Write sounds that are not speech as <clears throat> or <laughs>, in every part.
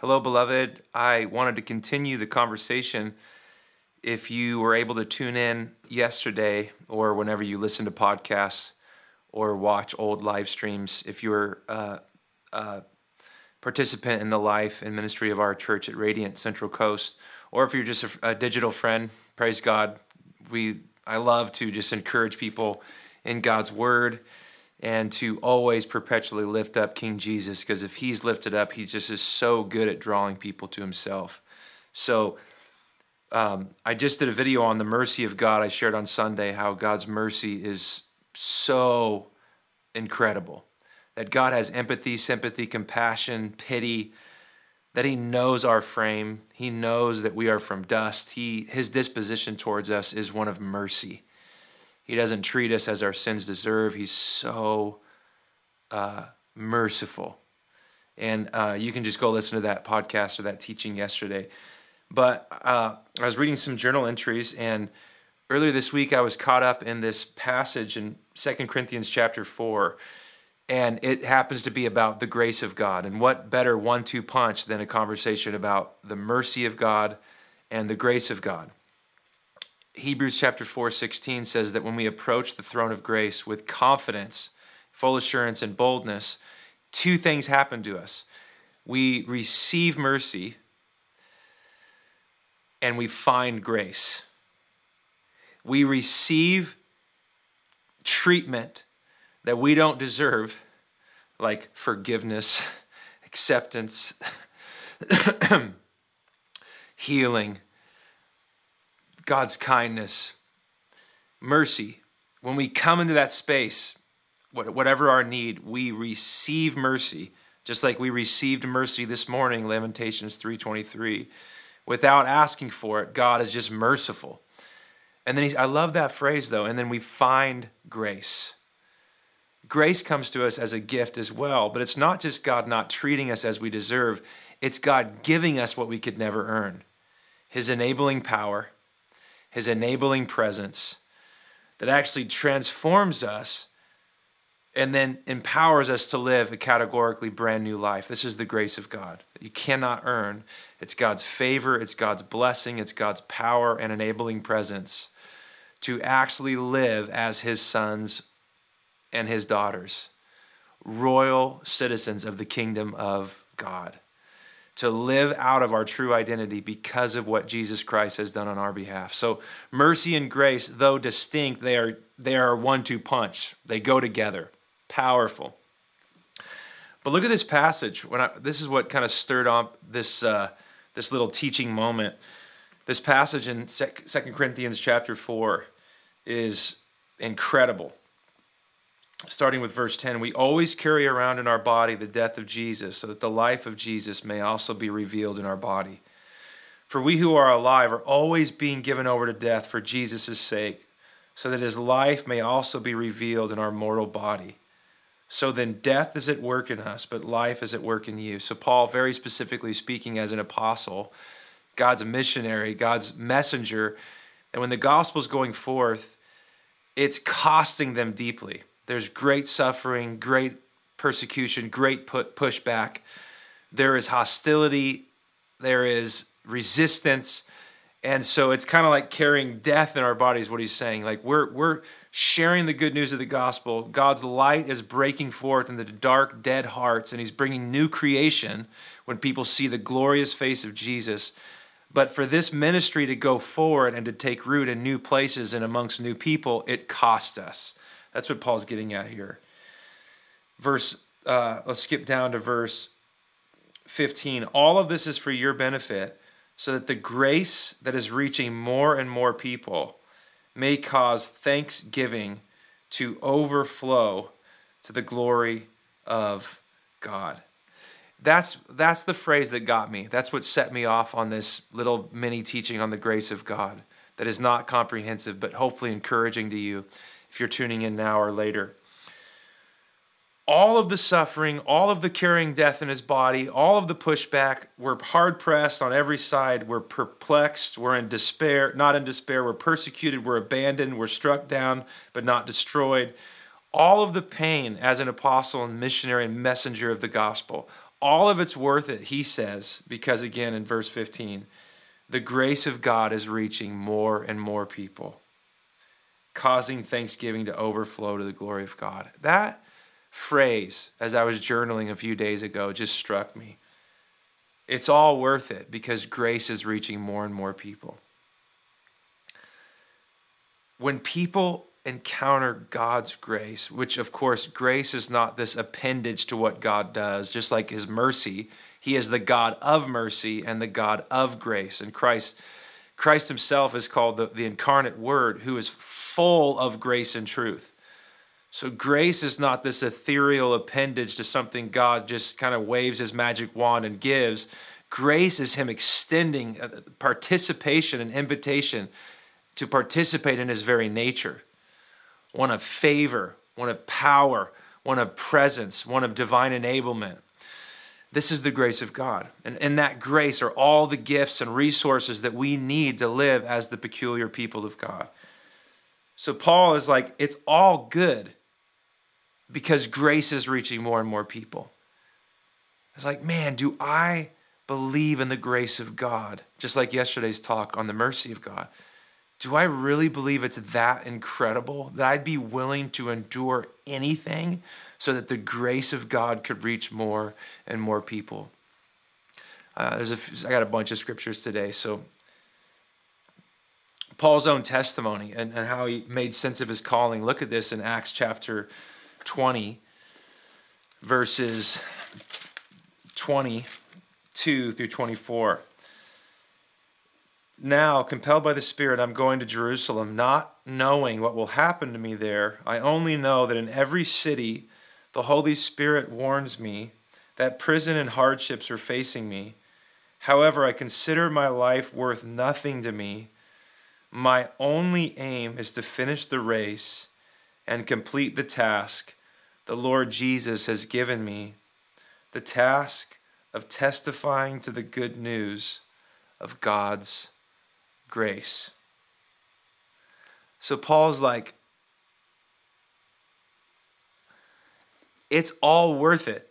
Hello, beloved. I wanted to continue the conversation. If you were able to tune in yesterday or whenever you listen to podcasts or watch old live streams, if you're a, uh, a uh, participant in the life and ministry of our church at Radiant Central Coast, or if you're just a, a digital friend, praise God. We I love to just encourage people in God's Word and to always perpetually lift up King Jesus because if he's lifted up, he just is so good at drawing people to himself. So um, I just did a video on the mercy of God. I shared on Sunday how God's mercy is so incredible. That God has empathy, sympathy, compassion, pity, that he knows our frame. He knows that we are from dust. He, his disposition towards us is one of mercy. He doesn't treat us as our sins deserve. He's so uh, merciful. And uh, you can just go listen to that podcast or that teaching yesterday. But uh, I was reading some journal entries, and earlier this week I was caught up in this passage in Second Corinthians chapter 4. And it happens to be about the grace of God. And what better one two punch than a conversation about the mercy of God and the grace of God? Hebrews chapter 4 16 says that when we approach the throne of grace with confidence, full assurance, and boldness, two things happen to us. We receive mercy and we find grace. We receive treatment that we don't deserve, like forgiveness, <laughs> acceptance, <clears throat> healing God's kindness, mercy. When we come into that space, whatever our need, we receive mercy, just like we received mercy this morning, Lamentations 3:23. Without asking for it, God is just merciful. And then I love that phrase though, and then we find grace. Grace comes to us as a gift as well, but it's not just God not treating us as we deserve, it's God giving us what we could never earn. His enabling power, his enabling presence that actually transforms us and then empowers us to live a categorically brand new life. This is the grace of God that you cannot earn. It's God's favor, it's God's blessing, it's God's power and enabling presence to actually live as his sons and his daughters, royal citizens of the kingdom of God to live out of our true identity because of what Jesus Christ has done on our behalf. So mercy and grace, though distinct, they are they are one-two punch. They go together. Powerful. But look at this passage. When I, this is what kind of stirred up this uh, this little teaching moment. This passage in Second Corinthians chapter four is incredible starting with verse 10 we always carry around in our body the death of Jesus, so that the life of Jesus may also be revealed in our body. For we who are alive are always being given over to death for Jesus' sake, so that his life may also be revealed in our mortal body. So then, death is at work in us, but life is at work in you. So, Paul, very specifically speaking as an apostle, God's missionary, God's messenger, and when the gospel is going forth, it's costing them deeply there's great suffering, great persecution, great put pushback. There is hostility, there is resistance. And so it's kind of like carrying death in our bodies, what he's saying. Like we're we're sharing the good news of the gospel. God's light is breaking forth in the dark, dead hearts, and he's bringing new creation when people see the glorious face of Jesus. But for this ministry to go forward and to take root in new places and amongst new people, it costs us. That's what Paul's getting at here. Verse, uh, let's skip down to verse 15. All of this is for your benefit, so that the grace that is reaching more and more people may cause thanksgiving to overflow to the glory of God. That's that's the phrase that got me. That's what set me off on this little mini teaching on the grace of God that is not comprehensive but hopefully encouraging to you if you're tuning in now or later. All of the suffering, all of the carrying death in his body, all of the pushback, we're hard pressed on every side. We're perplexed. We're in despair, not in despair. We're persecuted. We're abandoned. We're struck down, but not destroyed. All of the pain as an apostle and missionary and messenger of the gospel, all of it's worth it, he says, because again, in verse 15, the grace of God is reaching more and more people, causing thanksgiving to overflow to the glory of God. That phrase, as I was journaling a few days ago, just struck me. It's all worth it because grace is reaching more and more people. When people encounter God's grace, which of course, grace is not this appendage to what God does, just like his mercy. He is the God of mercy and the God of grace. And Christ, Christ himself is called the, the incarnate word who is full of grace and truth. So grace is not this ethereal appendage to something God just kind of waves his magic wand and gives. Grace is him extending uh, participation and invitation to participate in his very nature one of favor, one of power, one of presence, one of divine enablement. This is the grace of God. And in that grace are all the gifts and resources that we need to live as the peculiar people of God. So Paul is like, it's all good because grace is reaching more and more people. It's like, man, do I believe in the grace of God? Just like yesterday's talk on the mercy of God do I really believe it's that incredible that I'd be willing to endure anything so that the grace of God could reach more and more people? Uh, there's a, I got a bunch of scriptures today. So, Paul's own testimony and, and how he made sense of his calling. Look at this in Acts chapter 20, verses 22 through 24. Now, compelled by the Spirit, I'm going to Jerusalem, not knowing what will happen to me there. I only know that in every city the Holy Spirit warns me that prison and hardships are facing me. However, I consider my life worth nothing to me. My only aim is to finish the race and complete the task the Lord Jesus has given me the task of testifying to the good news of God's grace. So Paul's like, it's all worth it.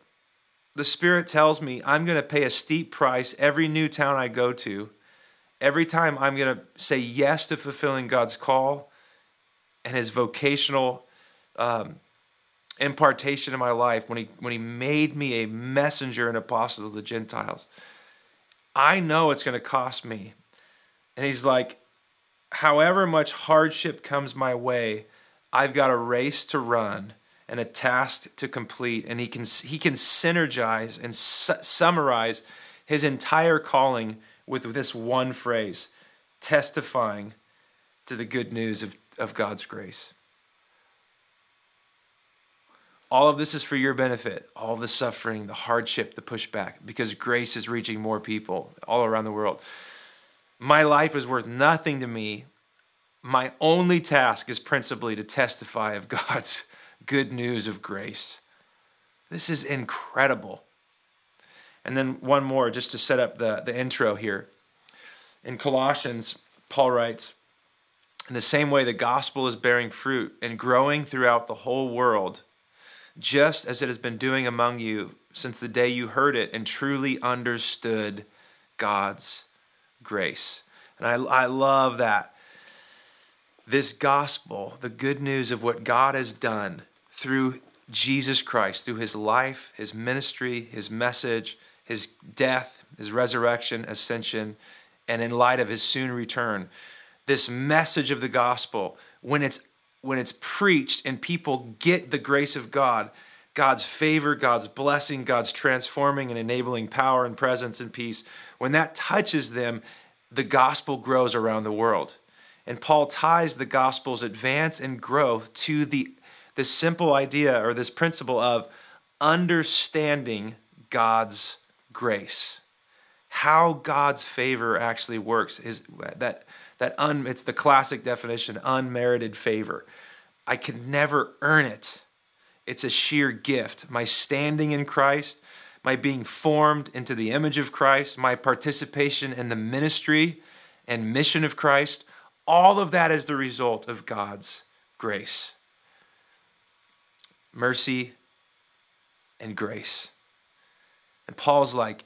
The Spirit tells me I'm going to pay a steep price every new town I go to. Every time I'm going to say yes to fulfilling God's call and His vocational um, impartation in my life when he, when he made me a messenger and apostle to the Gentiles. I know it's going to cost me. And he's like, however much hardship comes my way, I've got a race to run and a task to complete. And he can, he can synergize and su- summarize his entire calling with this one phrase testifying to the good news of, of God's grace. All of this is for your benefit. All the suffering, the hardship, the pushback, because grace is reaching more people all around the world. My life is worth nothing to me. My only task is principally to testify of <laughs> God's good news of grace. This is incredible. And then one more just to set up the, the intro here. In Colossians, Paul writes, In the same way, the gospel is bearing fruit and growing throughout the whole world, just as it has been doing among you since the day you heard it and truly understood God's grace. And I, I love that. This gospel, the good news of what God has done through Jesus Christ, through his life, his ministry, his message, his death, his resurrection, ascension, and in light of his soon return. This message of the gospel, when it's when it's preached and people get the grace of God, God's favor, God's blessing, God's transforming and enabling power and presence and peace, when that touches them, the gospel grows around the world. And Paul ties the gospel's advance and growth to the this simple idea or this principle of understanding God's grace. How God's favor actually works is that that un, it's the classic definition unmerited favor. I could never earn it. It's a sheer gift. My standing in Christ, my being formed into the image of Christ, my participation in the ministry and mission of Christ, all of that is the result of God's grace. Mercy and grace. And Paul's like,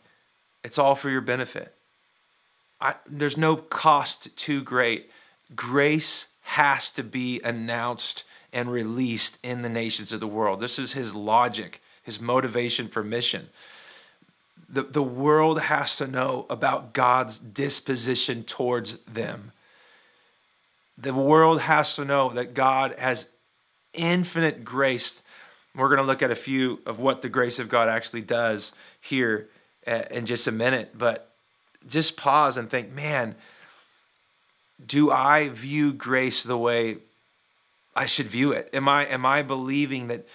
it's all for your benefit. I, there's no cost too great. Grace has to be announced and released in the nations of the world. This is his logic, his motivation for mission. The, the world has to know about God's disposition towards them. The world has to know that God has infinite grace. We're going to look at a few of what the grace of God actually does here uh, in just a minute, but just pause and think, man, do I view grace the way I should view it? Am I am I believing that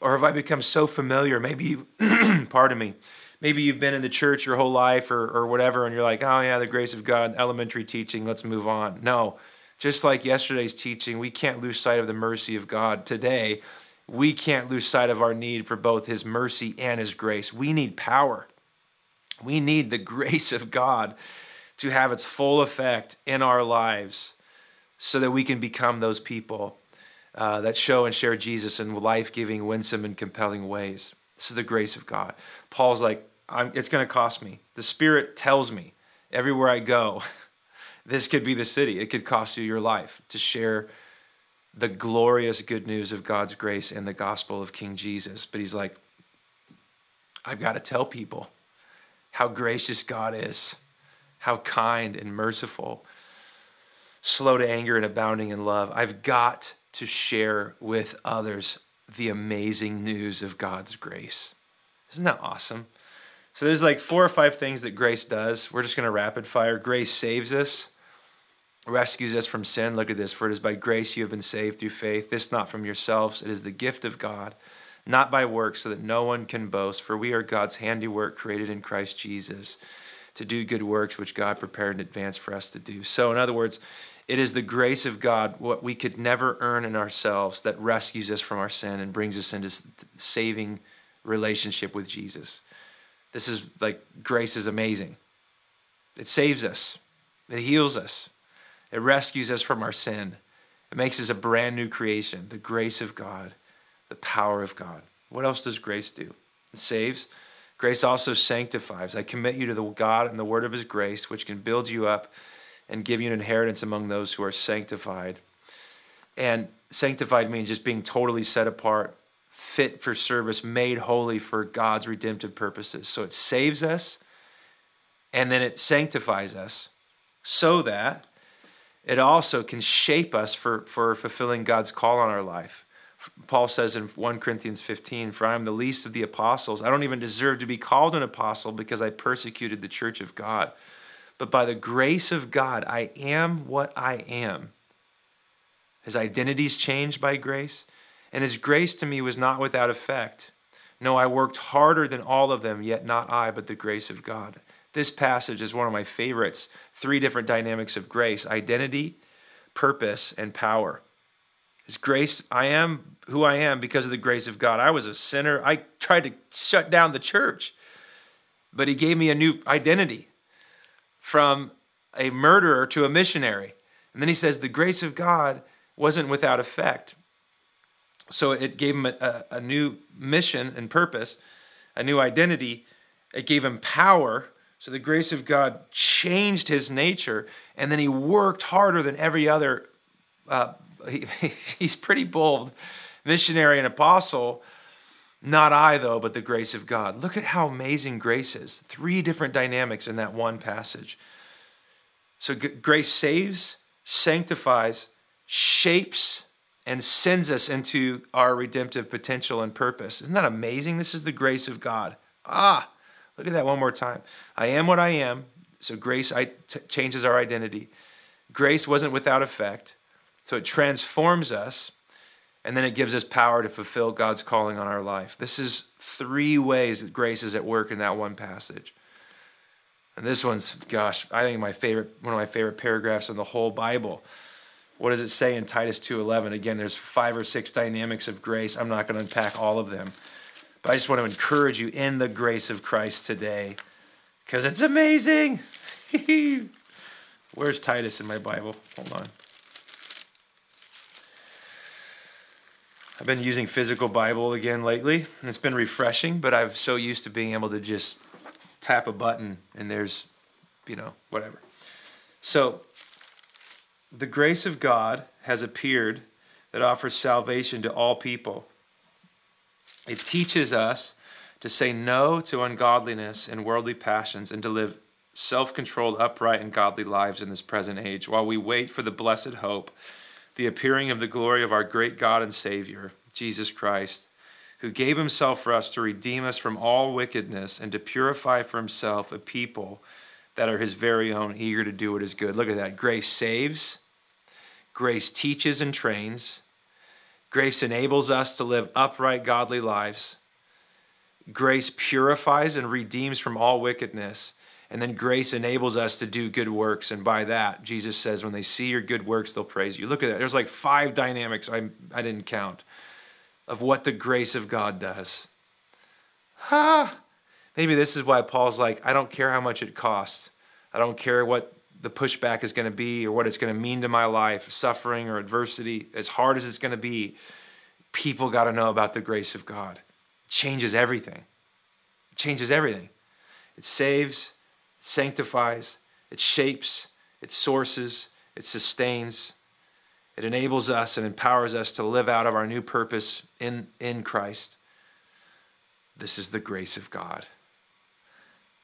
or have I become so familiar? Maybe <clears throat> pardon me. Maybe you've been in the church your whole life or or whatever and you're like, "Oh yeah, the grace of God, elementary teaching, let's move on." No. Just like yesterday's teaching, we can't lose sight of the mercy of God today. We can't lose sight of our need for both his mercy and his grace. We need power. We need the <laughs> grace of God to have its full effect in our lives so that we can become those people uh, that show and share Jesus in life giving, winsome, and compelling ways. This is the grace of God. Paul's like, it's going to cost me. The Spirit tells me everywhere I go, <laughs> this could be the city. It could cost you your life to share the glorious good news of God's grace and the gospel of King Jesus. But he's like, I've got to tell people how gracious God is, how kind and merciful, slow to anger and abounding in love. I've got to share with others the amazing news of God's grace. Isn't that awesome? So there's like four or five things that grace does. We're just going to rapid fire. Grace saves us, rescues us from sin. Look at this. For it is by grace you have been saved through faith. This not from yourselves. It is the gift of God not by works, so that no one can boast. For we are God's handiwork, created in Christ Jesus, to do good works which God prepared in advance for us to do. So, in other words, it is the grace of God, what we could never earn in ourselves, that rescues us from our sin and brings us into saving relationship with Jesus. This is like grace is amazing. It saves us, it heals us, it rescues us from our sin, it makes us a brand new creation, the grace of God the power of God. What else does grace do? It saves. Grace also sanctifies. I commit you to the God and the word of his grace, which can build you up and give you an inheritance among those who are sanctified. And sanctified means just being totally set apart, fit for service, made holy for God's redemptive purposes. So it saves us and then it sanctifies us so that it also can shape us for, for fulfilling God's call on our life. Paul says in 1 Corinthians 15, For I am the least of the apostles. I don't even deserve to be called an apostle because I persecuted the church of God. But by the grace of God, I am what I am. His identity is changed by grace, and his grace to me was not without effect. No, I worked harder than all of them, yet not I, but the grace of God. This passage is one of my favorites. Three different dynamics of grace identity, purpose, and power. His grace, I am who I am because of the grace of God. I was a sinner. I tried to shut down the church, but He gave me a new identity from a murderer to a missionary. And then He says the grace of God wasn't without effect. So it gave him a, a, new mission and purpose, a new identity. It gave him power. So the grace of God changed his nature, and then he worked harder than every other uh, <laughs> he, he's pretty bold missionary and apostle. Not I, though, but the grace of God. Look at how amazing grace is. Three different dynamics in that one passage. So, grace saves, sanctifies, shapes, and sends us into our redemptive potential and purpose. Isn't that amazing? This is the grace of God. Ah, look at that one more time. I am what I am. So, grace changes our identity. Grace wasn't without effect. So it transforms us, and then it gives us power to fulfill God's calling on our life. This is three ways that grace is at work in that one passage. And this one's, gosh, I think my favorite, one of my favorite paragraphs in the whole Bible. What does it say in Titus 2:11? Again, there's five or six dynamics of grace. I'm not going to unpack all of them. But I just want to encourage you in the grace of Christ today because it's amazing. <laughs> Where's Titus in my Bible? Hold on. I've been using physical Bible again lately, and it's been refreshing, but I'm so used to being able to just tap a button and there's, you know, whatever. So, the grace of God has appeared that offers salvation to all people. It teaches us to say no to ungodliness and worldly passions and to live self controlled, upright, and godly lives in this present age while we wait for the blessed hope the appearing of the glory of our great God and Savior, Jesus Christ, who gave himself for us to redeem us from all wickedness and to purify for himself a people that are his very own, eager to do what is good. Look at that. Grace saves, grace teaches and trains, grace enables us to live upright, godly lives. Grace purifies and redeems from all wickedness. And then grace enables us to do good works. And by that, Jesus says, when they see your good works, they'll praise you. Look at that. There's like five dynamics I, I didn't count of what the grace of God does. Ha! Maybe this is why Paul's like, I don't care how much it costs. I don't care what the pushback is going to be or what it's going to mean to my life, suffering or adversity, as hard as it's going to be. People got to know about the grace of God. It changes everything. It changes everything. It saves, sanctifies, it shapes, it sources, it sustains, it enables us and empowers us to live out of our new purpose in, in Christ. This is the grace of God.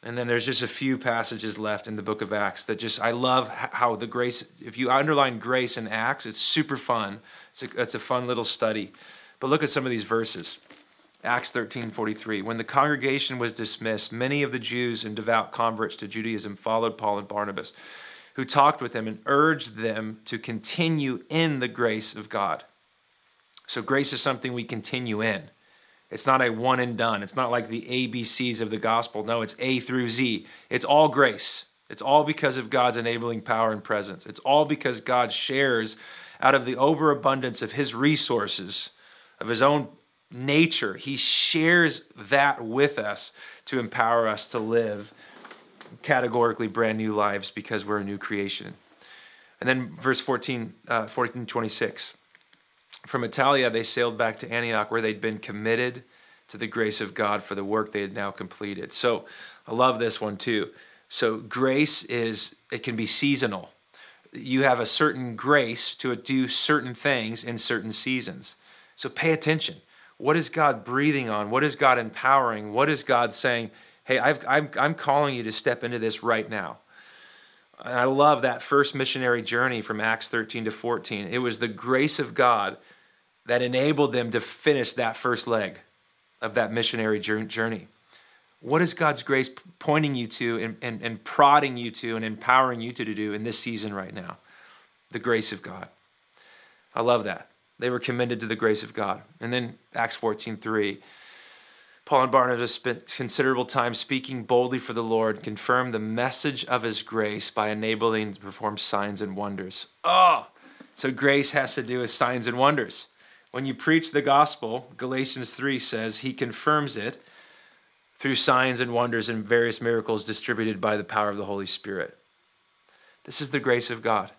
And then there's just a few passages left in the book of Acts that just, I love how the grace, if you underline grace in Acts, it's super fun. It's a, it's a fun little study. But look at some of these verses. Acts 13:43 When the congregation was dismissed many of the Jews and devout converts to Judaism followed Paul and Barnabas who talked with them and urged them to continue in the grace of God. So grace is something we continue in. It's not a one and done. It's not like the ABCs of the gospel. No, it's A through Z. It's all grace. It's all because of God's enabling power and presence. It's all because God shares out of the overabundance of his resources, of his own nature, he shares that with us to empower us to live categorically brand new lives because we're a new creation. And then verse 14, uh, 14 26. From Attalia, they sailed back to Antioch where they'd been committed to the grace of God for the work they had now completed. So I love this one too. So grace is, it can be seasonal. You have a certain grace to do certain things in certain seasons. So pay attention. What is God breathing on? What is God empowering? What is God saying, hey, i am I'm calling you to step into this right now? I love that first missionary journey from Acts 13 to 14. It was the grace of God that enabled them to finish that first leg of that missionary journey. What is God's grace pointing you to and, and, and prodding you to and empowering you to, to do in this season right now? The grace of God. I love that. They were commended to the grace of God. And then Acts 14 3. Paul and Barnabas spent considerable time speaking boldly for the Lord, confirmed the message of his grace by enabling to perform signs and wonders. Oh, so grace has to do with signs and wonders. When you preach the gospel, Galatians 3 says he confirms it through signs and wonders and various miracles distributed by the power of the Holy Spirit. This is the grace of God.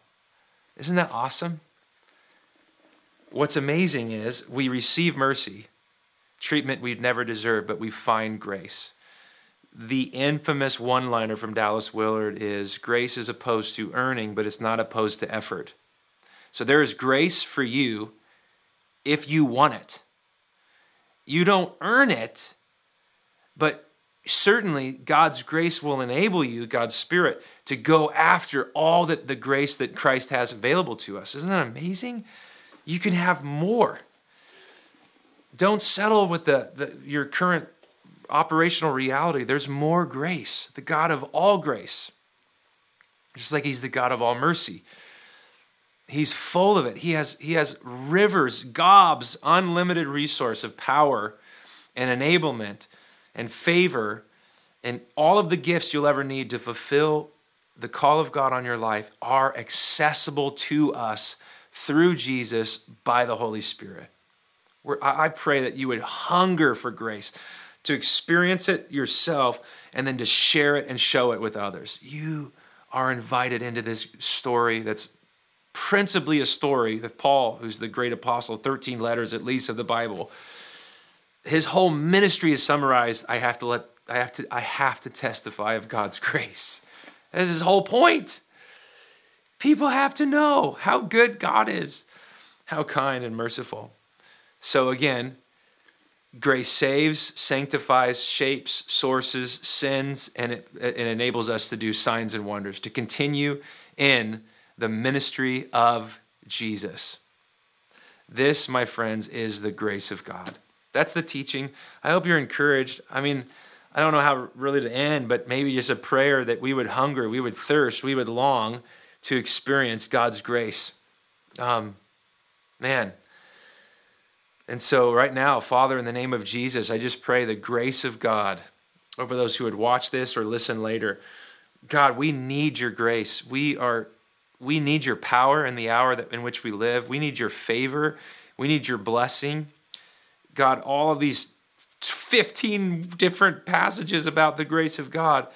Isn't that awesome? What's amazing is we receive mercy, treatment we'd never deserved, but we find grace. The infamous one liner from Dallas Willard is grace is opposed to earning, but it's not opposed to effort. So there is grace for you if you want it. You don't earn it, but certainly God's grace will enable you, God's Spirit, to go after all that the grace that Christ has available to us. Isn't that amazing? You can have more. Don't settle with the, the, your current operational reality. There's more grace, the God of all grace. Just like He's the God of all mercy. He's full of it. He has, he has rivers, gobs, unlimited resource of power and enablement and favor and all of the gifts you'll ever need to fulfill the call of God on your life are accessible to us through Jesus by the Holy Spirit. I pray that you would hunger for grace to experience it yourself and then to share it and show it with others. You are invited into this story that's principally a story of Paul, who's the great apostle, 13 letters at least of the Bible. His whole ministry is summarized. I have to let I have to I have to testify of God's <laughs> grace. That's his whole point. People have to know how good God is, how kind and merciful. So again, grace saves, sanctifies, shapes, sources, sends, and it, it enables us to do signs and wonders, to continue in the ministry of Jesus. This, my friends, is the grace of God. That's the teaching. I hope you're encouraged. I mean, I don't know how really to end, but maybe just a prayer that we would hunger, we would thirst, we would long to experience God's grace. Um, man. And so, right now, Father, in the name of Jesus, I just pray the grace of God over those who would watch this or listen later. God, we need your grace. We are we need your power in the hour that, in which we live. We need your favor. We need your blessing. God, all of these 15 different passages about the grace of God,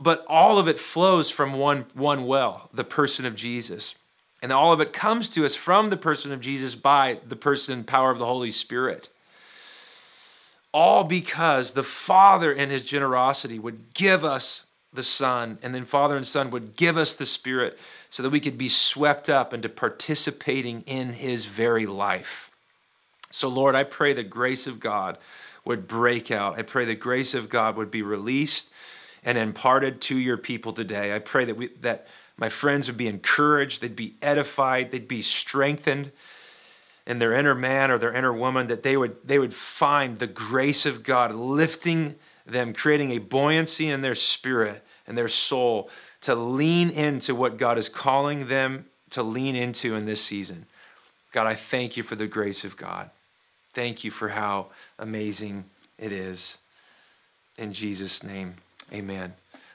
but all of it flows from one, one well, the person of Jesus. And all of it comes to us from the person of Jesus by the person and power of the Holy Spirit. All because the Father in his generosity would give us the Son, and then Father and Son would give us the Spirit so that we could be swept up into participating in his very life. So, Lord, I pray the grace of God would break out. I pray the grace of God would be released and imparted to your people today. I pray that we that my friends would be encouraged, they'd be edified, they'd be strengthened in their inner man or their inner woman, that they would they would find the grace of God lifting them, creating a buoyancy in their spirit and their soul to lean into what God is calling them to lean into in this season. God, I thank you for the grace of God. Thank you for how amazing it is. In Jesus' name, amen.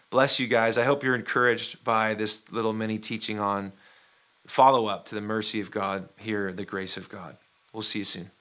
Bless you guys. I hope you're encouraged by this little mini teaching on follow up to the mercy of God here, the grace of God. We'll see you soon.